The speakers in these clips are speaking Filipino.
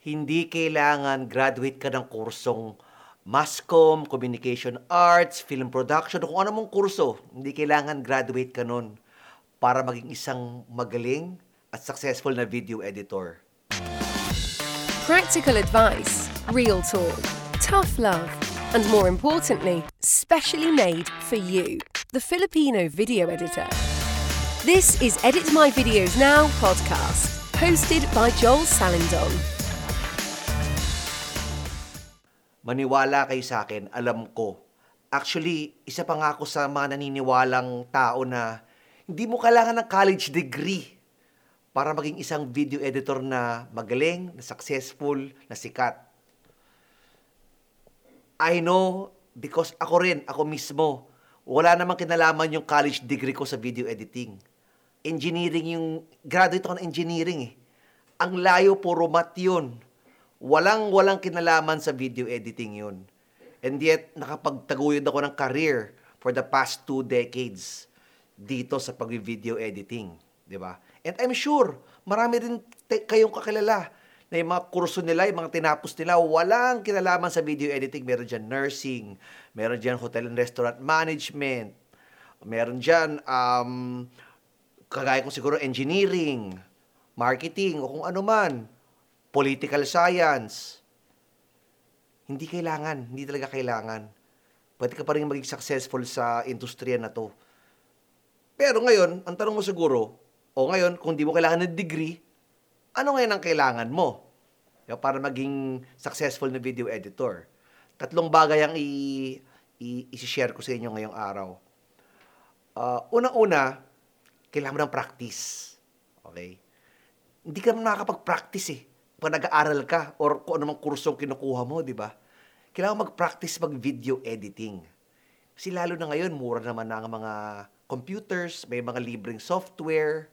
hindi kailangan graduate ka ng kursong Masscom, Communication Arts, Film Production, kung ano mong kurso. Hindi kailangan graduate ka nun para maging isang magaling at successful na video editor. Practical advice, real talk, tough love, and more importantly, specially made for you, the Filipino video editor. This is Edit My Videos Now podcast, hosted by Joel Salindon. Maniwala kayo sa akin, alam ko. Actually, isa pa nga ako sa mga naniniwalang tao na hindi mo kailangan ng college degree para maging isang video editor na magaling, na successful, na sikat. I know because ako rin, ako mismo, wala namang kinalaman yung college degree ko sa video editing. Engineering yung, graduate ako ng engineering eh. Ang layo, puro math yun Walang-walang kinalaman sa video editing yun. And yet, nakapagtaguyod ako ng career for the past two decades dito sa pag-video editing. Di ba? And I'm sure, marami rin kayong kakilala na yung mga kurso nila, yung mga tinapos nila, walang kinalaman sa video editing. Meron dyan nursing, meron dyan hotel and restaurant management, meron dyan, um, kagaya kong siguro, engineering, marketing, o kung ano man political science. Hindi kailangan, hindi talaga kailangan. Pwede ka pa rin maging successful sa industriya na to. Pero ngayon, ang tanong mo siguro, o ngayon, kung di mo kailangan ng degree, ano ngayon ang kailangan mo? Para maging successful na video editor. Tatlong bagay ang i- i- i-share ko sa inyo ngayong araw. Uh, Unang-una, kailangan mo ng practice. Okay? Hindi ka nakakapag-practice eh pag nag-aaral ka or kung anumang kursong kinukuha mo, di ba? Kailangan mag-practice mag-video editing. Kasi lalo na ngayon, mura naman na ang mga computers, may mga libreng software,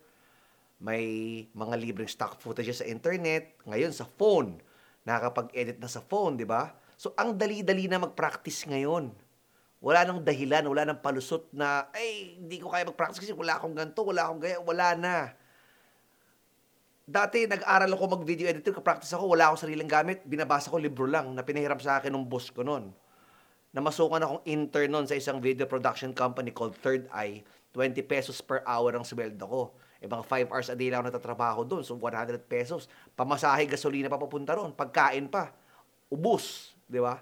may mga libreng stock footage sa internet, ngayon sa phone, nakakapag-edit na sa phone, di ba? So, ang dali-dali na mag-practice ngayon. Wala nang dahilan, wala nang palusot na, ay, hindi ko kaya mag-practice kasi wala akong ganito, wala akong gaya, wala na dati nag-aral ako mag-video editor, ka-practice ako, wala akong sariling gamit, binabasa ko libro lang na pinahiram sa akin ng boss ko noon. Namasukan akong intern noon sa isang video production company called Third Eye. 20 pesos per hour ang sweldo ko. E mga 5 hours a day lang natatrabaho doon. So 100 pesos. Pamasahe, gasolina pa papunta roon. Pagkain pa. Ubus. Di ba?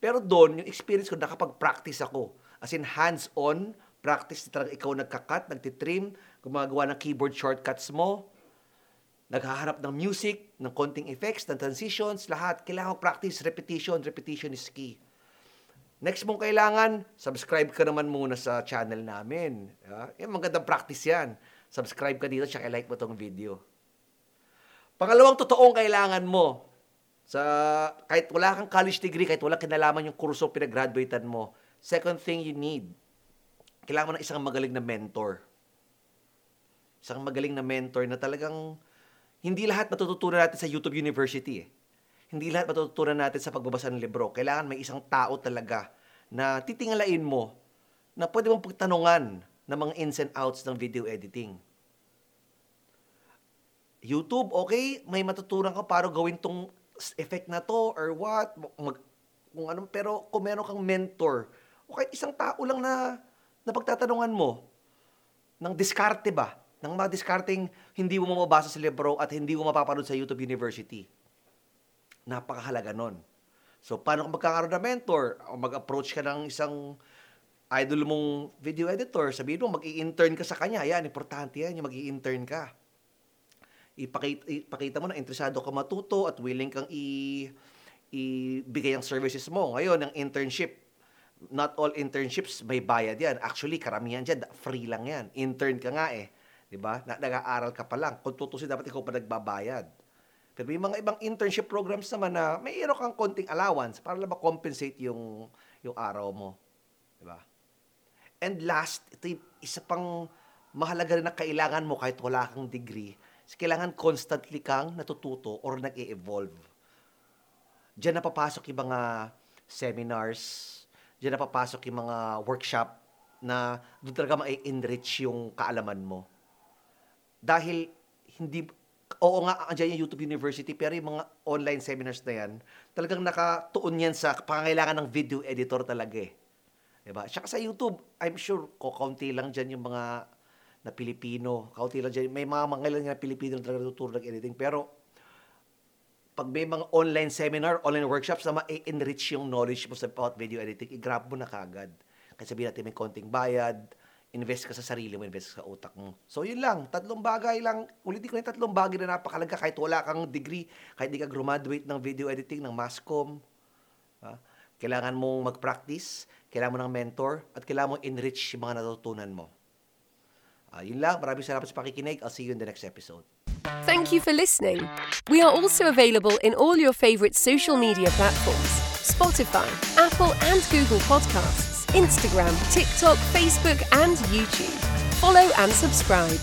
Pero doon, yung experience ko, nakapag-practice ako. As in, hands-on, practice talaga ikaw nagka-cut, nagtitrim, gumagawa ng keyboard shortcuts mo, naghahanap ng music, ng konting effects, ng transitions, lahat. Kailangan practice, repetition. Repetition is key. Next mong kailangan, subscribe ka naman muna sa channel namin. Yeah? Yan, magandang practice yan. Subscribe ka dito, tsaka like mo tong video. Pangalawang totoong kailangan mo, sa kahit wala kang college degree, kahit wala kinalaman yung kurso pinag-graduatean mo, second thing you need, kailangan mo ng isang magaling na mentor. Isang magaling na mentor na talagang hindi lahat matututunan natin sa YouTube University eh. Hindi lahat matututunan natin sa pagbabasa ng libro. Kailangan may isang tao talaga na titingalain mo na pwede mong pagtanungan ng mga ins and outs ng video editing. YouTube, okay, may matutunan ka para gawin tong effect na to or what, mag, kung anong, pero kung meron kang mentor, o kahit isang tao lang na, na pagtatanungan mo, ng diskarte ba, ng mga discarding hindi mo mababasa sa libro at hindi mo mapapanood sa YouTube University. Napakahalaga nun. So, paano kung magkakaroon ng mentor? O mag-approach ka ng isang idol mong video editor, sabihin mo, mag-i-intern ka sa kanya. Yan, importante yan, yung mag-i-intern ka. Ipakita, ipakita mo na interesado ka matuto at willing kang i ibigay ang services mo. Ngayon, ang internship, not all internships may bayad yan. Actually, karamihan dyan, free lang yan. Intern ka nga eh. 'Di ba? Na, nag-aaral ka pa lang. Kung tutusin dapat ikaw pa nagbabayad. Pero may mga ibang internship programs naman na may iro kang konting allowance para lang ma-compensate yung yung araw mo, 'di ba? And last, ito yung isa pang mahalaga rin na kailangan mo kahit wala kang degree. Kailangan constantly kang natututo or nag-e-evolve. Diyan na papasok yung mga seminars, diyan na papasok yung mga workshop na doon talaga ma-enrich yung kaalaman mo dahil hindi oo nga, andyan yung YouTube University, pero yung mga online seminars na yan, talagang nakatuon yan sa pangangailangan ng video editor talaga eh. Diba? Tsaka sa YouTube, I'm sure, ko kaunti lang dyan yung mga na Pilipino. Kaunti lang dyan. May mga ilan na Pilipino na talaga tuturo ng editing. Pero, pag may mga online seminar, online workshops na ma-enrich yung knowledge mo sa about video editing, i-grab mo na kagad. Kasi sabihin natin may konting bayad, invest ka sa sarili mo, invest ka sa utak mo. So, yun lang. Tatlong bagay lang. Ulitin ko na tatlong bagay na napakalaga kahit wala kang degree, kahit di ka graduate ng video editing, ng masscom. Ha? Kailangan mong mag-practice, kailangan mo ng mentor, at kailangan mong enrich yung mga natutunan mo. Uh, yun lang. Maraming salamat sa pakikinig. I'll see you in the next episode. Thank you for listening. We are also available in all your favourite social media platforms Spotify, Apple and Google Podcasts, Instagram, TikTok, Facebook, and YouTube. Follow and subscribe.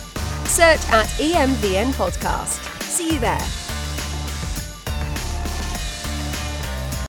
Search at EMVN Podcast. See you there.